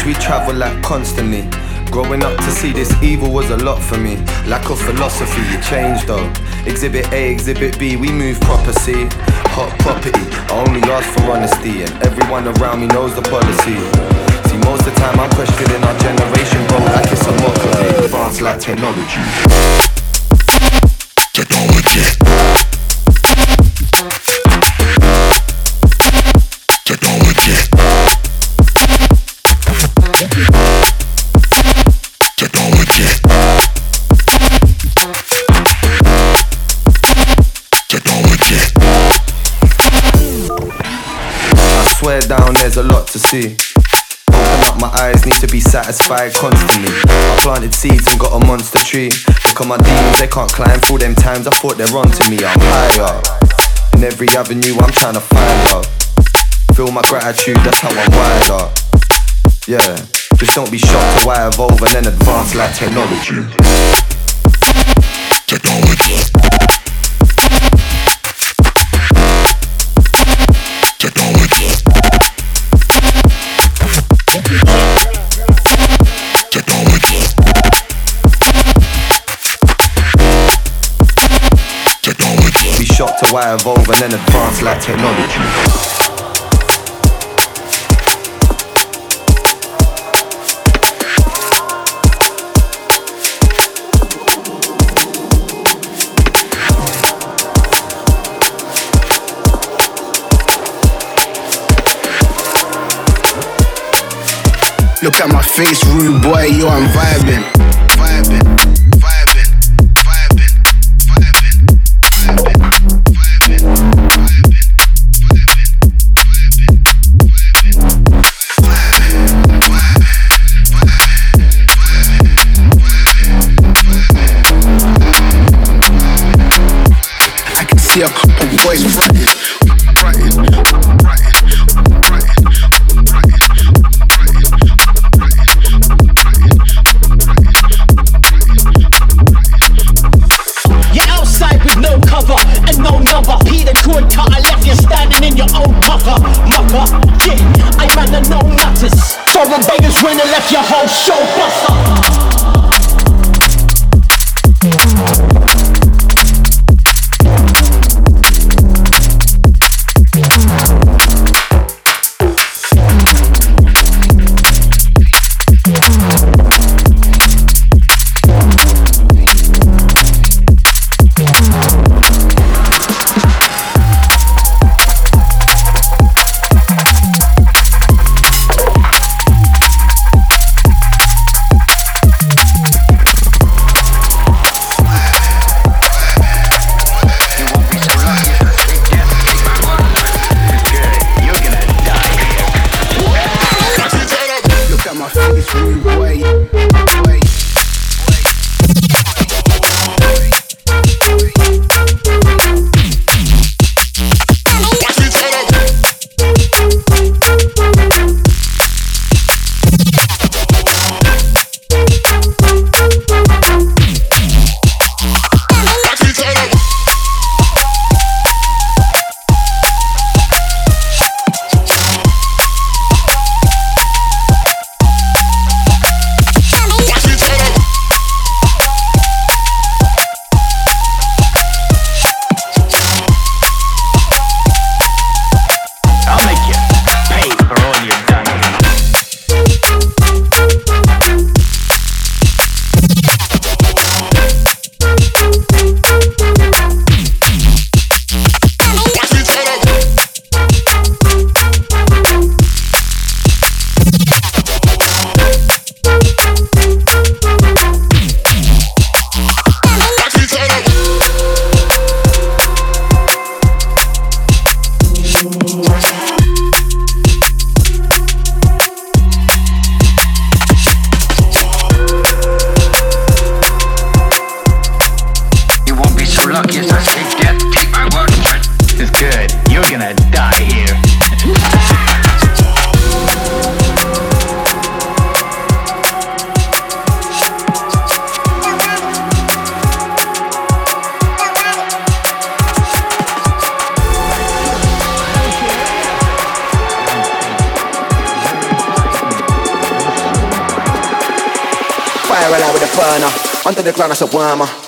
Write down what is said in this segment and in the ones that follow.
which we travel like constantly. Growing up to see this evil was a lot for me. Lack of philosophy, it changed though. Exhibit A, Exhibit B, we move proper, see. Hot property, I only ask for honesty, and everyone around me knows the policy. See, most of the time I'm questioning our generation, bro, like it's a mockery. Advanced like. Technology. Open up my eyes, need to be satisfied constantly. I planted seeds and got a monster tree. Look at my demons, they can't climb through them times. I thought they're onto me, I'm higher. In every avenue, I'm trying to find love. Feel my gratitude, that's how I'm wired up. Yeah, just don't be shocked to why I evolve and then advance like technology. technology. Technology. Shocked to why I evolve and then advance like technology. Look at my face, rude boy, I'm nutters. Foreign beggars when I left your whole show buster. Under the ground, that's a wormer.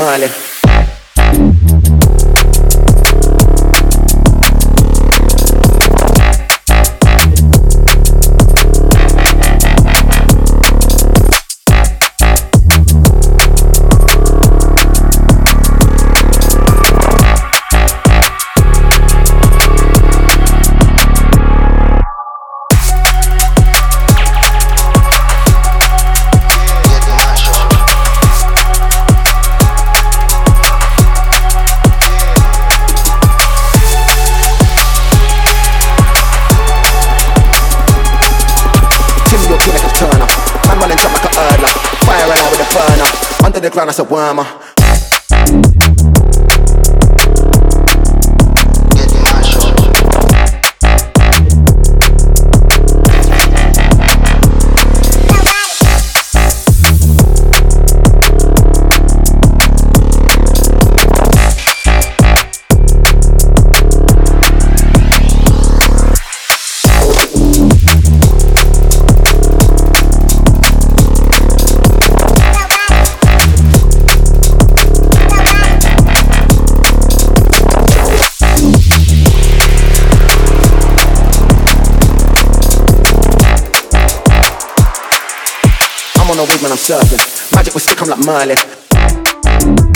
Will stick, I'm like Merlin. to a wormer. when I'm surfing. Magic will stick, I'm like Merlin.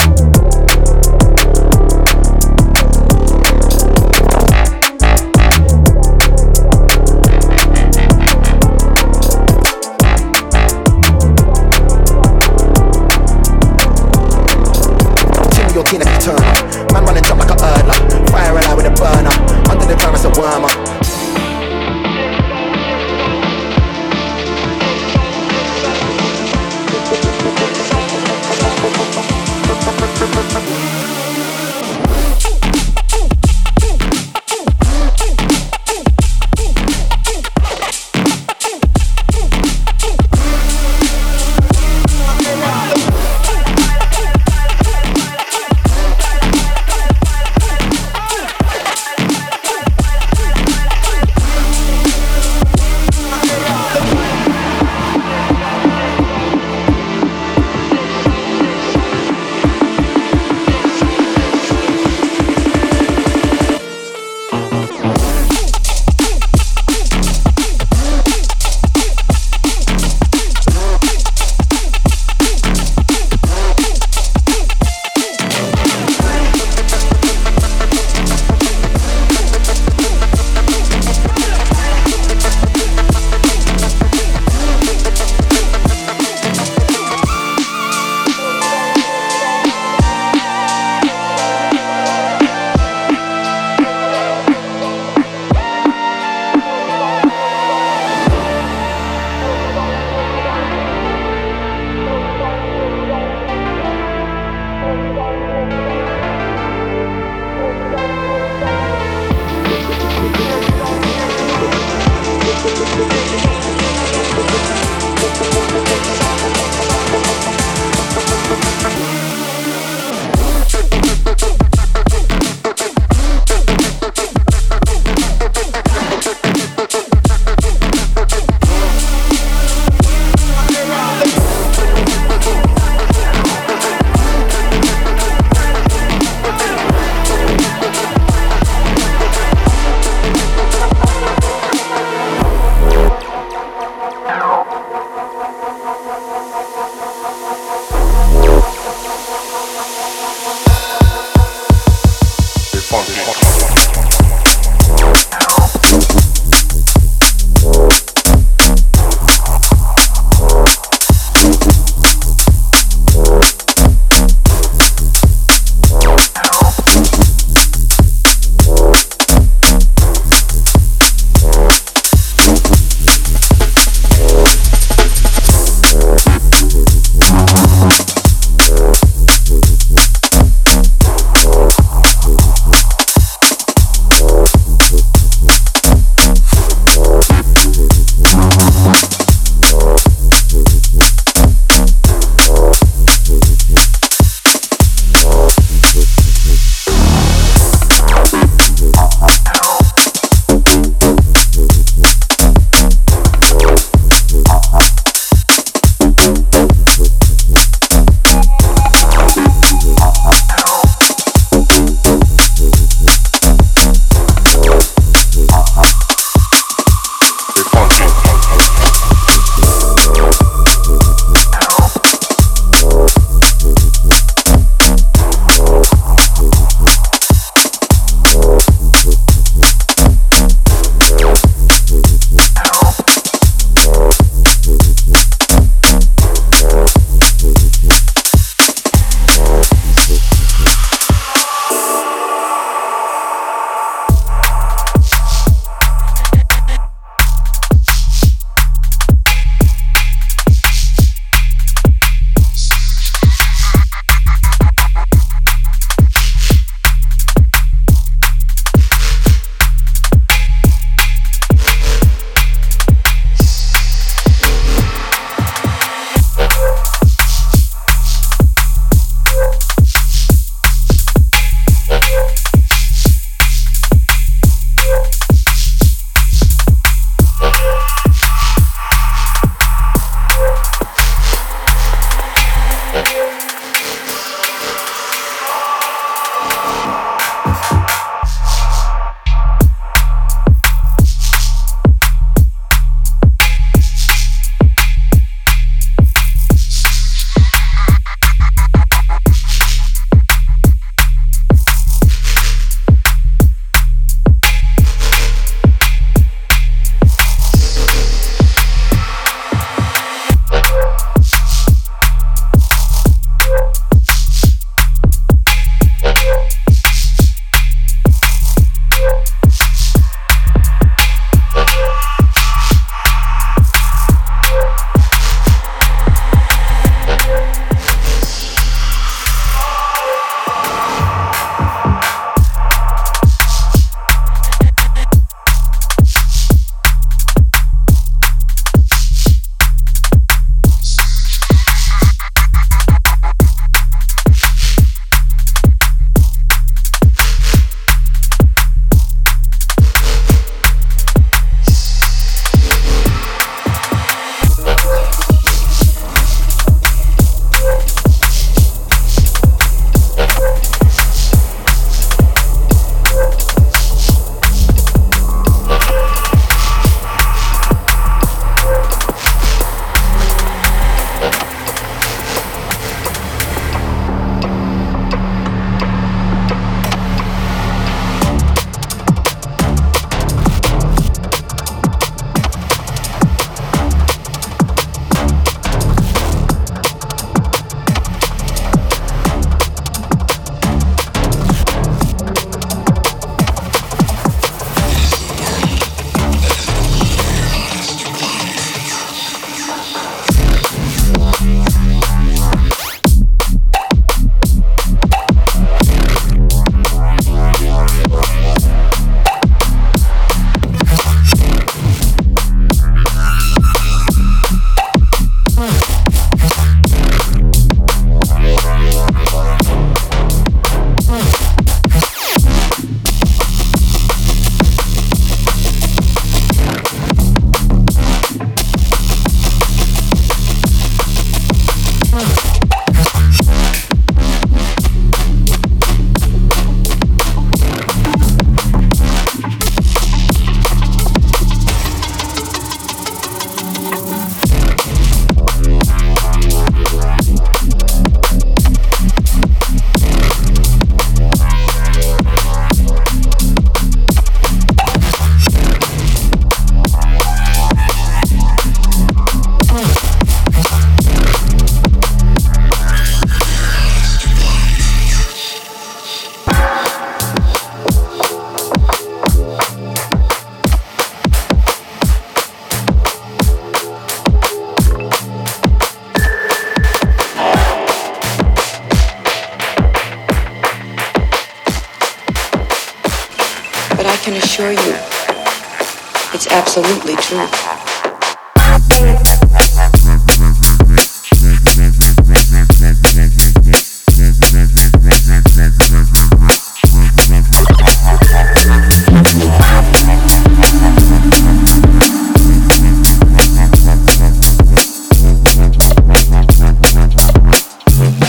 absolutely true.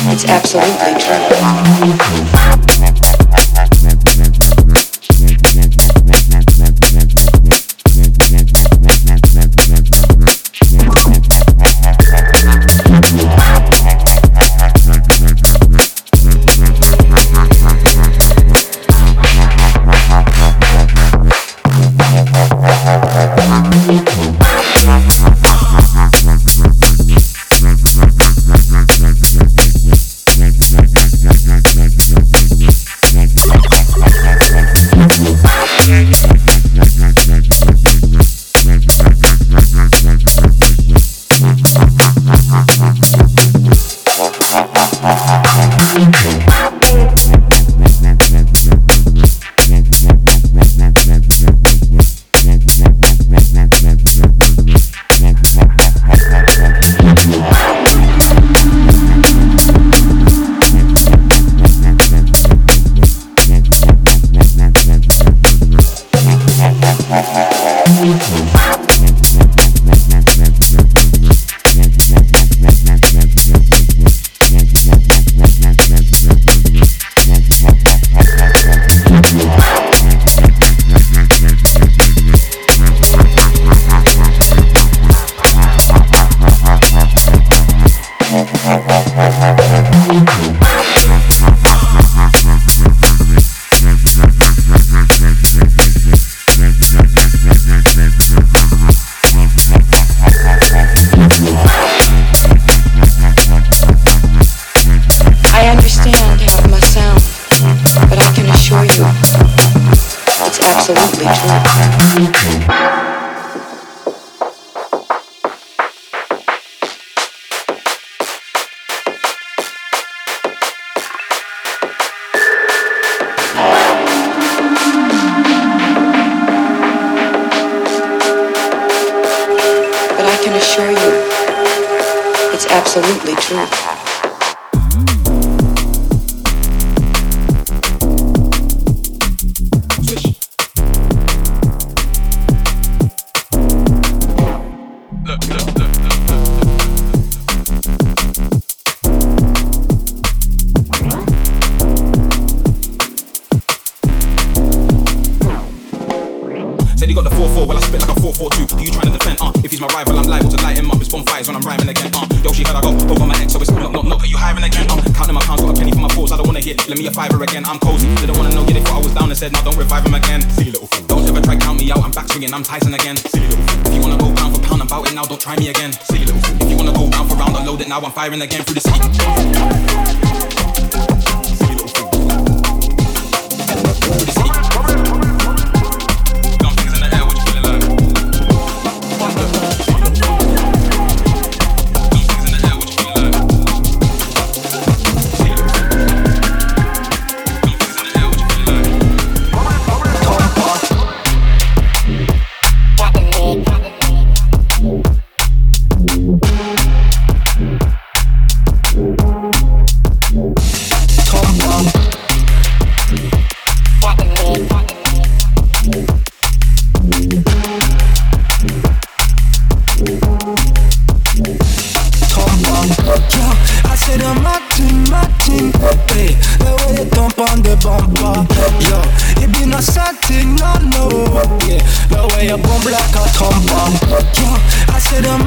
It's absolutely true. absolutely true. I'm Tyson again. Silly little fool. If you wanna go round for pound, I'm bout it now, don't try me again. Silly little fool. If you wanna go round for round, unload it now, I'm firing again through the sea. to them